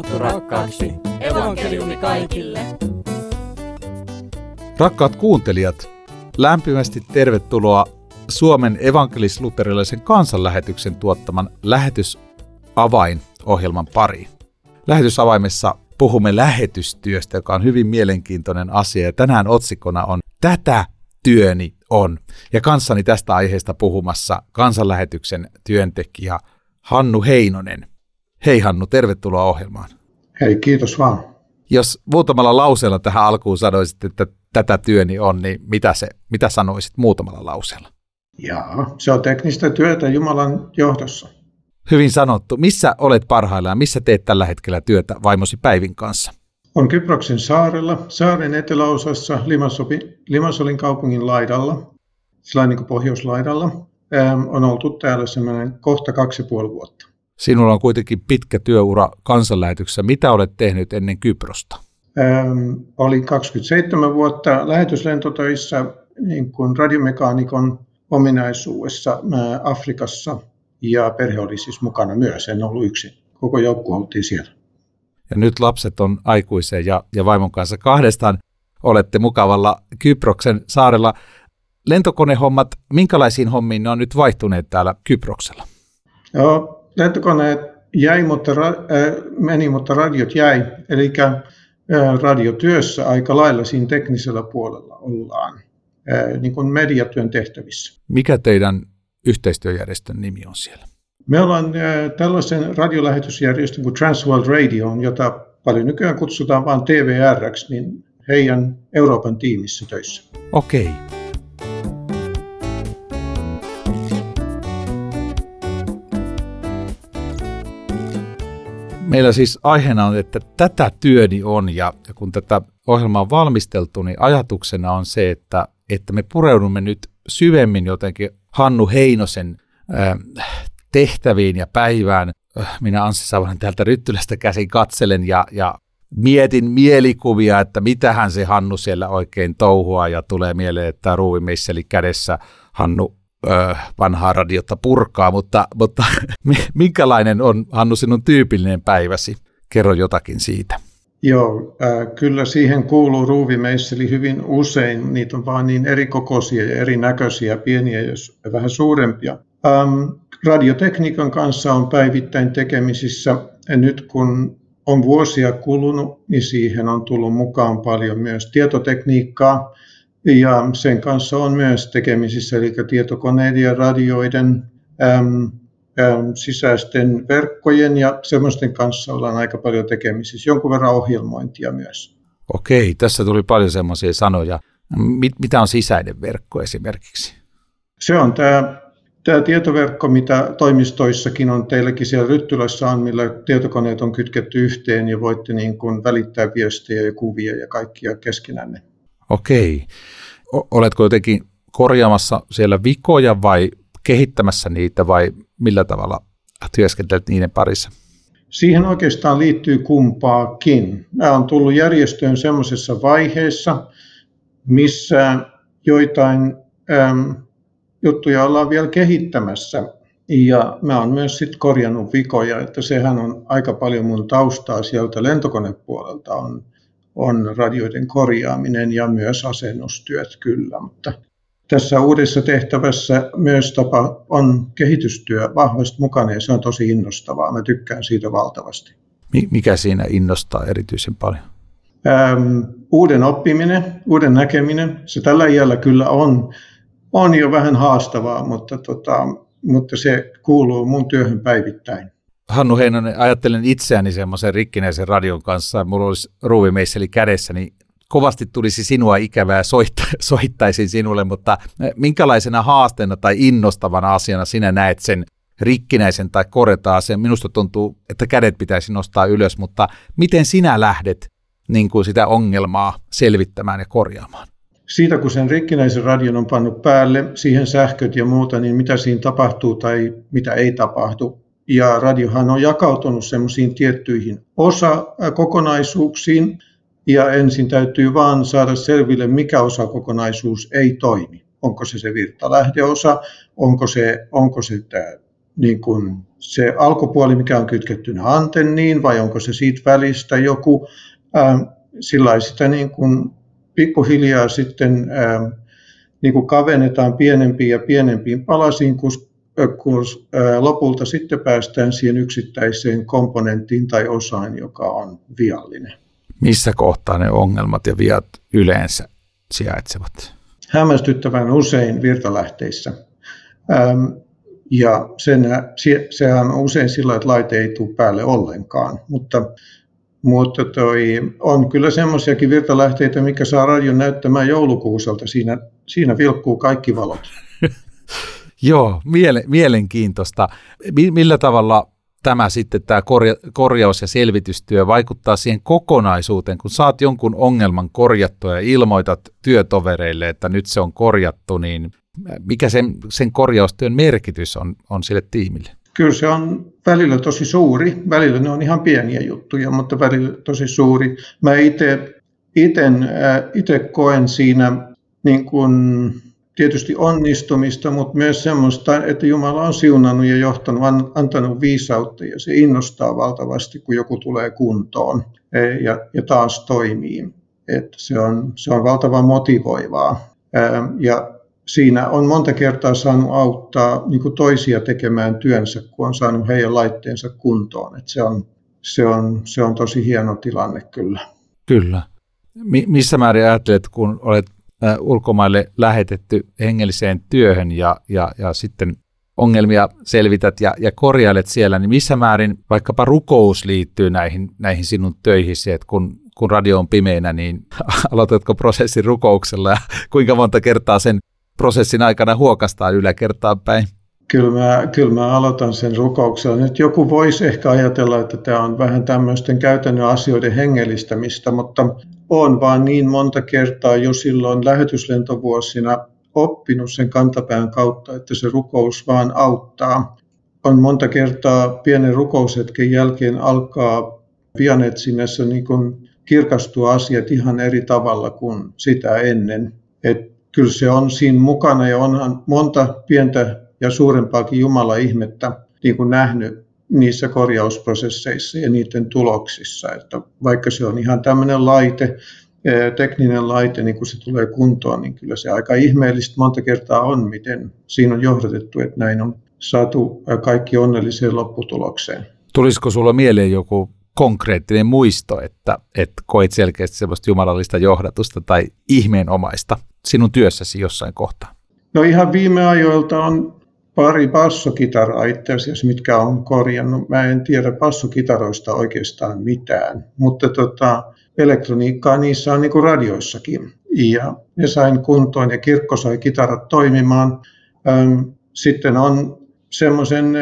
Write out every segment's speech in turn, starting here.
raamattu rakkaaksi. Evankeliumi kaikille. Rakkaat kuuntelijat, lämpimästi tervetuloa Suomen evankelis-luterilaisen kansanlähetyksen tuottaman lähetysavain-ohjelman pariin. Lähetysavaimessa puhumme lähetystyöstä, joka on hyvin mielenkiintoinen asia. Ja tänään otsikona on Tätä työni on. Ja kanssani tästä aiheesta puhumassa kansanlähetyksen työntekijä Hannu Heinonen. Hei Hannu, tervetuloa ohjelmaan. Hei, kiitos vaan. Jos muutamalla lauseella tähän alkuun sanoisit, että tätä työni on, niin mitä, se, mitä sanoisit muutamalla lauseella? Jaa, se on teknistä työtä Jumalan johdossa. Hyvin sanottu. Missä olet parhaillaan? Missä teet tällä hetkellä työtä vaimosi Päivin kanssa? On Kyproksen saarella, saaren eteläosassa Limassopi, Limassolin kaupungin laidalla, sillä niin kuin pohjoislaidalla. Ähm, on oltu täällä semmoinen kohta kaksi ja puoli vuotta. Sinulla on kuitenkin pitkä työura kansanlähetyksessä. Mitä olet tehnyt ennen Kyprosta? Ähm, olin 27 vuotta lähetyslentotöissä niin kuin radiomekaanikon ominaisuudessa Afrikassa ja perhe oli siis mukana myös, en ollut yksin. Koko joukko oltiin siellä. Ja nyt lapset on aikuisia ja, ja vaimon kanssa kahdestaan olette mukavalla Kyproksen saarella. Lentokonehommat, minkälaisiin hommiin ne on nyt vaihtuneet täällä Kyproksella? Joo, lentokoneet jäi, mutta ra, äh, meni, mutta radiot jäi. Eli äh, radiotyössä aika lailla siinä teknisellä puolella ollaan, äh, niin kuin mediatyön tehtävissä. Mikä teidän yhteistyöjärjestön nimi on siellä? Me ollaan äh, tällaisen radiolähetysjärjestön kuin Transworld Radio, jota paljon nykyään kutsutaan vain TVRX, niin heidän Euroopan tiimissä töissä. Okei. Okay. Meillä siis aiheena on, että tätä työni on ja, kun tätä ohjelmaa on valmisteltu, niin ajatuksena on se, että, että me pureudumme nyt syvemmin jotenkin Hannu Heinosen äh, tehtäviin ja päivään. Äh, minä Anssi Savonen täältä Ryttylästä käsin katselen ja, ja mietin mielikuvia, että mitähän se Hannu siellä oikein touhua ja tulee mieleen, että ruuvimeisseli kädessä Hannu vanhaa radiota purkaa, mutta, mutta minkälainen on Hannu sinun tyypillinen päiväsi? Kerro jotakin siitä. Joo, äh, kyllä siihen kuuluu ruuvimeisseli hyvin usein. Niitä on vaan niin erikokoisia ja erinäköisiä, pieniä ja vähän suurempia. Ähm, radiotekniikan kanssa on päivittäin tekemisissä. Ja nyt kun on vuosia kulunut, niin siihen on tullut mukaan paljon myös tietotekniikkaa. Ja sen kanssa on myös tekemisissä, eli tietokoneiden ja radioiden äm, äm, sisäisten verkkojen ja semmoisten kanssa ollaan aika paljon tekemisissä. Jonkun verran ohjelmointia myös. Okei, tässä tuli paljon semmoisia sanoja. Mit, mitä on sisäinen verkko esimerkiksi? Se on tämä, tämä tietoverkko, mitä toimistoissakin on, teilläkin siellä Ryttylässä on, millä tietokoneet on kytketty yhteen ja voitte niin kuin välittää viestejä ja kuvia ja kaikkia keskenänne. Okei. Oletko jotenkin korjaamassa siellä vikoja vai kehittämässä niitä vai millä tavalla työskentelet niiden parissa? Siihen oikeastaan liittyy kumpaakin. Mä on tullut järjestöön semmoisessa vaiheessa, missä joitain äm, juttuja ollaan vielä kehittämässä. Ja mä oon myös sit korjannut vikoja, että sehän on aika paljon mun taustaa sieltä lentokonepuolelta on on radioiden korjaaminen ja myös asennustyöt kyllä, mutta tässä uudessa tehtävässä myös tapa on kehitystyö vahvasti mukana ja se on tosi innostavaa. Mä tykkään siitä valtavasti. Mikä siinä innostaa erityisen paljon? Ähm, uuden oppiminen, uuden näkeminen, se tällä iällä kyllä on, on jo vähän haastavaa, mutta, tota, mutta se kuuluu mun työhön päivittäin. Hannu Heinonen, ajattelen itseäni semmoisen rikkinäisen radion kanssa, mulla olisi ruuvimeisseli kädessä, niin kovasti tulisi sinua ikävää, soitta, soittaisin sinulle, mutta minkälaisena haasteena tai innostavana asiana sinä näet sen rikkinäisen tai korjataan sen? Minusta tuntuu, että kädet pitäisi nostaa ylös, mutta miten sinä lähdet niin kuin sitä ongelmaa selvittämään ja korjaamaan? Siitä kun sen rikkinäisen radion on pannut päälle, siihen sähköt ja muuta, niin mitä siinä tapahtuu tai mitä ei tapahtu, ja radiohan on jakautunut semmoisiin tiettyihin osakokonaisuuksiin, ja ensin täytyy vaan saada selville, mikä osakokonaisuus ei toimi. Onko se se virtalähdeosa, onko se, onko se tämä niin kuin se alkupuoli, mikä on kytkettynä antenniin, vai onko se siitä välistä joku. Ää, sillä sitä niin kuin pikkuhiljaa sitten ää, niin kuin kavennetaan pienempiin ja pienempiin palasiin, kun, lopulta sitten päästään siihen yksittäiseen komponenttiin tai osaan, joka on viallinen. Missä kohtaa ne ongelmat ja viat yleensä sijaitsevat? Hämmästyttävän usein virtalähteissä. Ja sen, sehän on usein sillä, että laite ei tule päälle ollenkaan, mutta, mutta toi, on kyllä semmoisiakin virtalähteitä, mikä saa radion näyttämään joulukuuselta. Siinä, siinä vilkkuu kaikki valot. Joo, miele, mielenkiintoista. Millä tavalla tämä sitten tämä korja, korjaus- ja selvitystyö vaikuttaa siihen kokonaisuuteen, kun saat jonkun ongelman korjattua ja ilmoitat työtovereille, että nyt se on korjattu, niin mikä sen, sen korjaustyön merkitys on, on sille tiimille? Kyllä se on välillä tosi suuri. Välillä ne on ihan pieniä juttuja, mutta välillä tosi suuri. Mä itse koen siinä niin kuin tietysti onnistumista, mutta myös semmoista, että Jumala on siunannut ja johtanut, antanut viisautta ja se innostaa valtavasti, kun joku tulee kuntoon e, ja, ja taas toimii. Että se, on, se on valtavan motivoivaa. Ja siinä on monta kertaa saanut auttaa niin kuin toisia tekemään työnsä, kun on saanut heidän laitteensa kuntoon. Että se, on, se, on, se on tosi hieno tilanne kyllä. Kyllä. Mi- missä määrin ajattelet, kun olet ulkomaille lähetetty hengelliseen työhön ja, ja, ja sitten ongelmia selvität ja, ja korjailet siellä, niin missä määrin vaikkapa rukous liittyy näihin, näihin sinun töihisi, että kun, kun radio on pimeänä, niin aloitatko prosessin rukouksella ja kuinka monta kertaa sen prosessin aikana huokastaa yläkertaan päin? Kyllä mä, kyllä mä aloitan sen rukouksella. Nyt joku voisi ehkä ajatella, että tämä on vähän tämmöisten käytännön asioiden hengellistämistä, mutta on vaan niin monta kertaa jo silloin lähetyslentovuosina oppinut sen kantapään kautta, että se rukous vaan auttaa. On monta kertaa pienen rukoushetken jälkeen alkaa Vianetsinessä niin kirkastua asiat ihan eri tavalla kuin sitä ennen. Et kyllä se on siinä mukana ja onhan monta pientä ja suurempaakin Jumala-ihmettä niin kuin nähnyt niissä korjausprosesseissa ja niiden tuloksissa. Että vaikka se on ihan tämmöinen laite, tekninen laite, niin kun se tulee kuntoon, niin kyllä se aika ihmeellistä monta kertaa on, miten siinä on johdatettu, että näin on saatu kaikki onnelliseen lopputulokseen. Tulisiko sulla mieleen joku konkreettinen muisto, että, että koit selkeästi sellaista jumalallista johdatusta tai ihmeenomaista sinun työssäsi jossain kohtaa? No ihan viime ajoilta on pari bassokitaraa itse asiassa, mitkä on korjannut. Mä en tiedä bassokitaroista oikeastaan mitään, mutta tota, elektroniikkaa niissä on niin kuin radioissakin. Ja ne sain kuntoon ja kirkko sai kitarat toimimaan. Sitten on semmoisen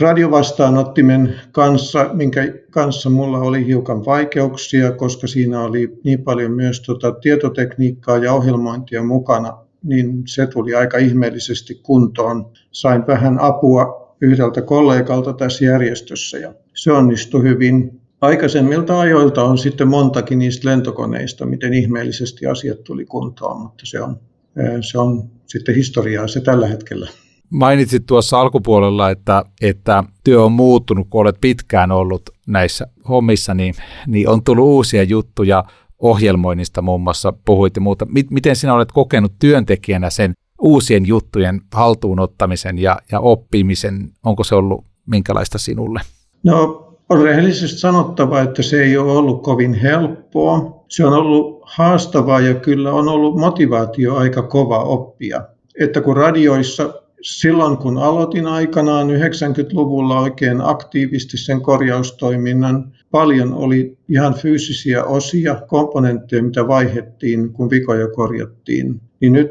radiovastaanottimen kanssa, minkä kanssa mulla oli hiukan vaikeuksia, koska siinä oli niin paljon myös tota tietotekniikkaa ja ohjelmointia mukana, niin se tuli aika ihmeellisesti kuntoon. Sain vähän apua yhdeltä kollegalta tässä järjestössä ja se onnistui hyvin. Aikaisemmilta ajoilta on sitten montakin niistä lentokoneista, miten ihmeellisesti asiat tuli kuntoon, mutta se on, se on sitten historiaa se tällä hetkellä. Mainitsit tuossa alkupuolella, että, että työ on muuttunut, kun olet pitkään ollut näissä hommissa, niin, niin on tullut uusia juttuja ohjelmoinnista muun muassa puhuit muuta. Miten sinä olet kokenut työntekijänä sen uusien juttujen haltuunottamisen ja, ja oppimisen? Onko se ollut minkälaista sinulle? No on rehellisesti sanottava, että se ei ole ollut kovin helppoa. Se on ollut haastavaa ja kyllä on ollut motivaatio aika kova oppia. Että kun radioissa silloin kun aloitin aikanaan 90-luvulla oikein aktiivisesti sen korjaustoiminnan, paljon oli ihan fyysisiä osia, komponentteja, mitä vaihettiin, kun vikoja korjattiin. Niin nyt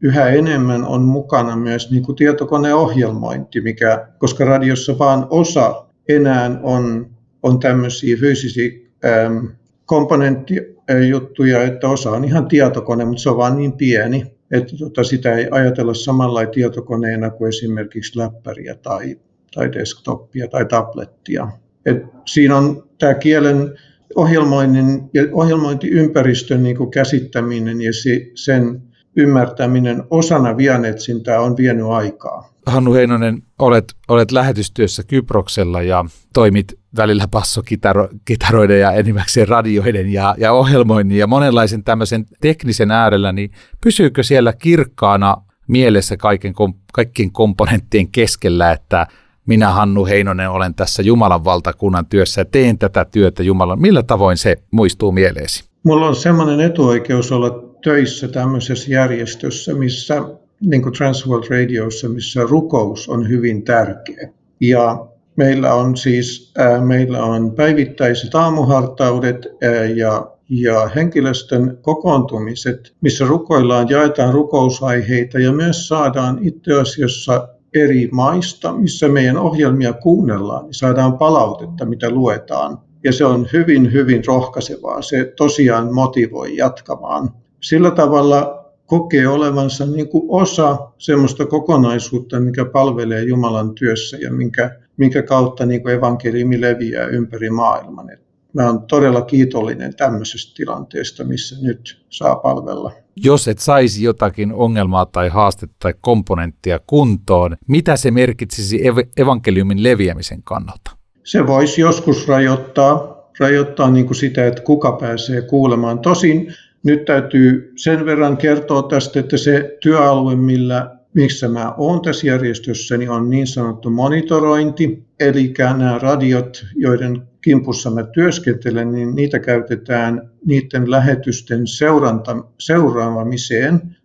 yhä enemmän on mukana myös niin kuin tietokoneohjelmointi, mikä, koska radiossa vain osa enää on, on tämmöisiä fyysisiä ähm, komponenttijuttuja, että osa on ihan tietokone, mutta se on vain niin pieni, että tota, sitä ei ajatella samalla tietokoneena kuin esimerkiksi läppäriä tai, tai desktopia tai tablettia. Et siinä on tämä kielen ohjelmoinnin ja ohjelmointiympäristön niin kuin käsittäminen ja se, sen ymmärtäminen osana vianetsintää on vienyt aikaa. Hannu Heinonen, olet, olet lähetystyössä Kyproksella ja toimit välillä passokitaroiden ja enimmäkseen radioiden ja, ja ohjelmoinnin ja monenlaisen tämmöisen teknisen äärellä, niin pysyykö siellä kirkkaana mielessä kaiken, kaikkien komponenttien keskellä, että minä Hannu Heinonen olen tässä Jumalan valtakunnan työssä ja teen tätä työtä Jumalan. Millä tavoin se muistuu mieleesi? Mulla on semmoinen etuoikeus olla töissä tämmöisessä järjestössä, missä niin kuin Transworld Radiossa, missä rukous on hyvin tärkeä. Ja meillä on siis ää, meillä on päivittäiset aamuhartaudet ää, ja, ja henkilöstön kokoontumiset, missä rukoillaan, jaetaan rukousaiheita ja myös saadaan itse asiassa eri maista, missä meidän ohjelmia kuunnellaan, niin saadaan palautetta, mitä luetaan. Ja se on hyvin, hyvin rohkaisevaa. Se tosiaan motivoi jatkamaan. Sillä tavalla kokee olevansa niin kuin osa semmoista kokonaisuutta, mikä palvelee Jumalan työssä ja minkä, minkä kautta niin kuin evankeliumi leviää ympäri maailman. Mä olen todella kiitollinen tämmöisestä tilanteesta, missä nyt saa palvella. Jos et saisi jotakin ongelmaa tai haastetta tai komponenttia kuntoon, mitä se merkitsisi ev- evankeliumin leviämisen kannalta? Se voisi joskus rajoittaa, rajoittaa niin kuin sitä, että kuka pääsee kuulemaan. Tosin nyt täytyy sen verran kertoa tästä, että se työalue, millä, missä mä oon tässä järjestössä, niin on niin sanottu monitorointi, eli nämä radiot, joiden kimpussa mä työskentelen, niin niitä käytetään niiden lähetysten seuranta, seuraamiseen,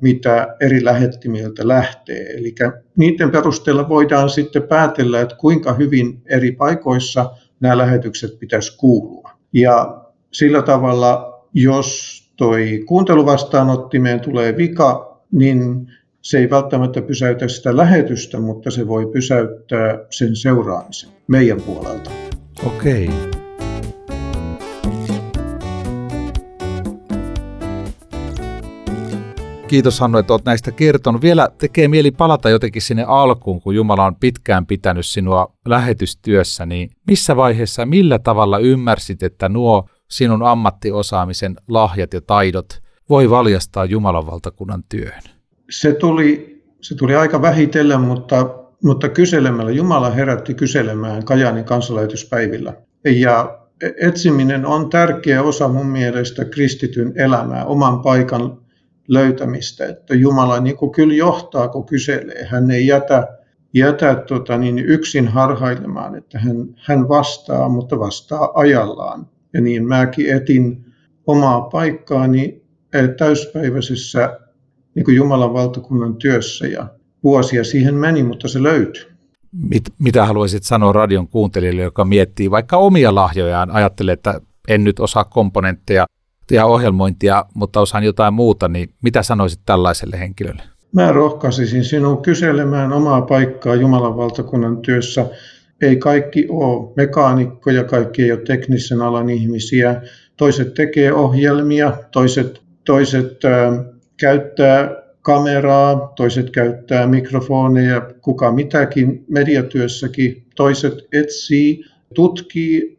mitä eri lähettimiltä lähtee. Eli niiden perusteella voidaan sitten päätellä, että kuinka hyvin eri paikoissa nämä lähetykset pitäisi kuulua. Ja sillä tavalla jos toi kuunteluvastaanottimeen tulee vika, niin se ei välttämättä pysäytä sitä lähetystä, mutta se voi pysäyttää sen seuraamisen meidän puolelta. Okei. Kiitos Hannu, että olet näistä kertonut. Vielä tekee mieli palata jotenkin sinne alkuun, kun Jumala on pitkään pitänyt sinua lähetystyössä, niin missä vaiheessa, millä tavalla ymmärsit, että nuo sinun ammattiosaamisen lahjat ja taidot voi valjastaa Jumalan valtakunnan työhön? Se tuli, se tuli aika vähitellen, mutta, mutta kyselemällä. Jumala herätti kyselemään Kajaanin kansanlähetyspäivillä. Ja etsiminen on tärkeä osa mun mielestä kristityn elämää, oman paikan löytämistä. Että Jumala niin kuin kyllä johtaa, kun kyselee. Hän ei jätä, jätä tota, niin yksin harhailemaan, että hän, hän vastaa, mutta vastaa ajallaan. Ja niin mäkin etin omaa paikkaani täyspäiväisessä niin kuin Jumalan valtakunnan työssä ja vuosia siihen meni, mutta se löytyi. Mit, mitä haluaisit sanoa radion kuuntelijalle, joka miettii vaikka omia lahjojaan, ajattelee, että en nyt osaa komponentteja ja ohjelmointia, mutta osaan jotain muuta, niin mitä sanoisit tällaiselle henkilölle? Mä rohkaisisin sinua kyselemään omaa paikkaa Jumalan valtakunnan työssä ei kaikki ole mekaanikkoja, kaikki ei ole teknisen alan ihmisiä. Toiset tekee ohjelmia, toiset, toiset äh, käyttää kameraa, toiset käyttää mikrofoneja, kuka mitäkin mediatyössäkin. Toiset etsii, tutkii,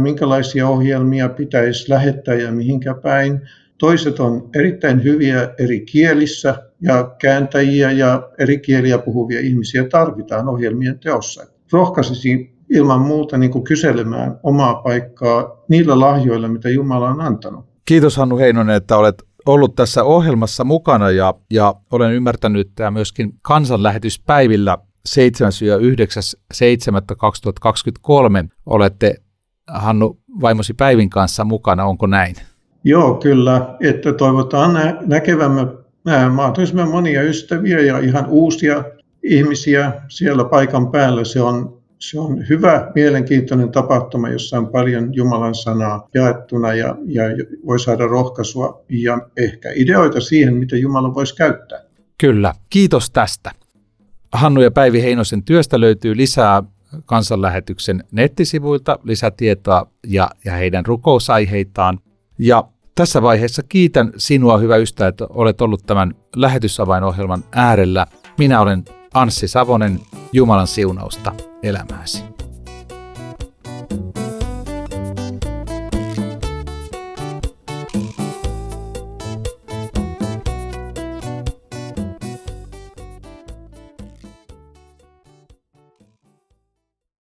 minkälaisia ohjelmia pitäisi lähettää ja mihinkä päin. Toiset on erittäin hyviä eri kielissä ja kääntäjiä ja eri kieliä puhuvia ihmisiä tarvitaan ohjelmien teossa rohkaisisi ilman muuta niin kuin kyselemään omaa paikkaa niillä lahjoilla, mitä Jumala on antanut. Kiitos Hannu Heinonen, että olet ollut tässä ohjelmassa mukana ja, ja olen ymmärtänyt, että myöskin kansanlähetyspäivillä 7.9.7.2023 olette Hannu vaimosi Päivin kanssa mukana, onko näin? Joo, kyllä, että toivotaan nä- näkevämme mahdollisimman monia ystäviä ja ihan uusia ihmisiä siellä paikan päällä. Se on, se on hyvä, mielenkiintoinen tapahtuma, jossa on paljon Jumalan sanaa jaettuna ja, ja voi saada rohkaisua ja ehkä ideoita siihen, mitä Jumala voisi käyttää. Kyllä, kiitos tästä. Hannu ja Päivi Heinosen työstä löytyy lisää kansanlähetyksen nettisivuilta, lisätietoa ja, ja heidän rukousaiheitaan. Ja tässä vaiheessa kiitän sinua, hyvä ystävä, että olet ollut tämän lähetysavainohjelman äärellä. Minä olen Anssi Savonen, Jumalan siunausta elämääsi.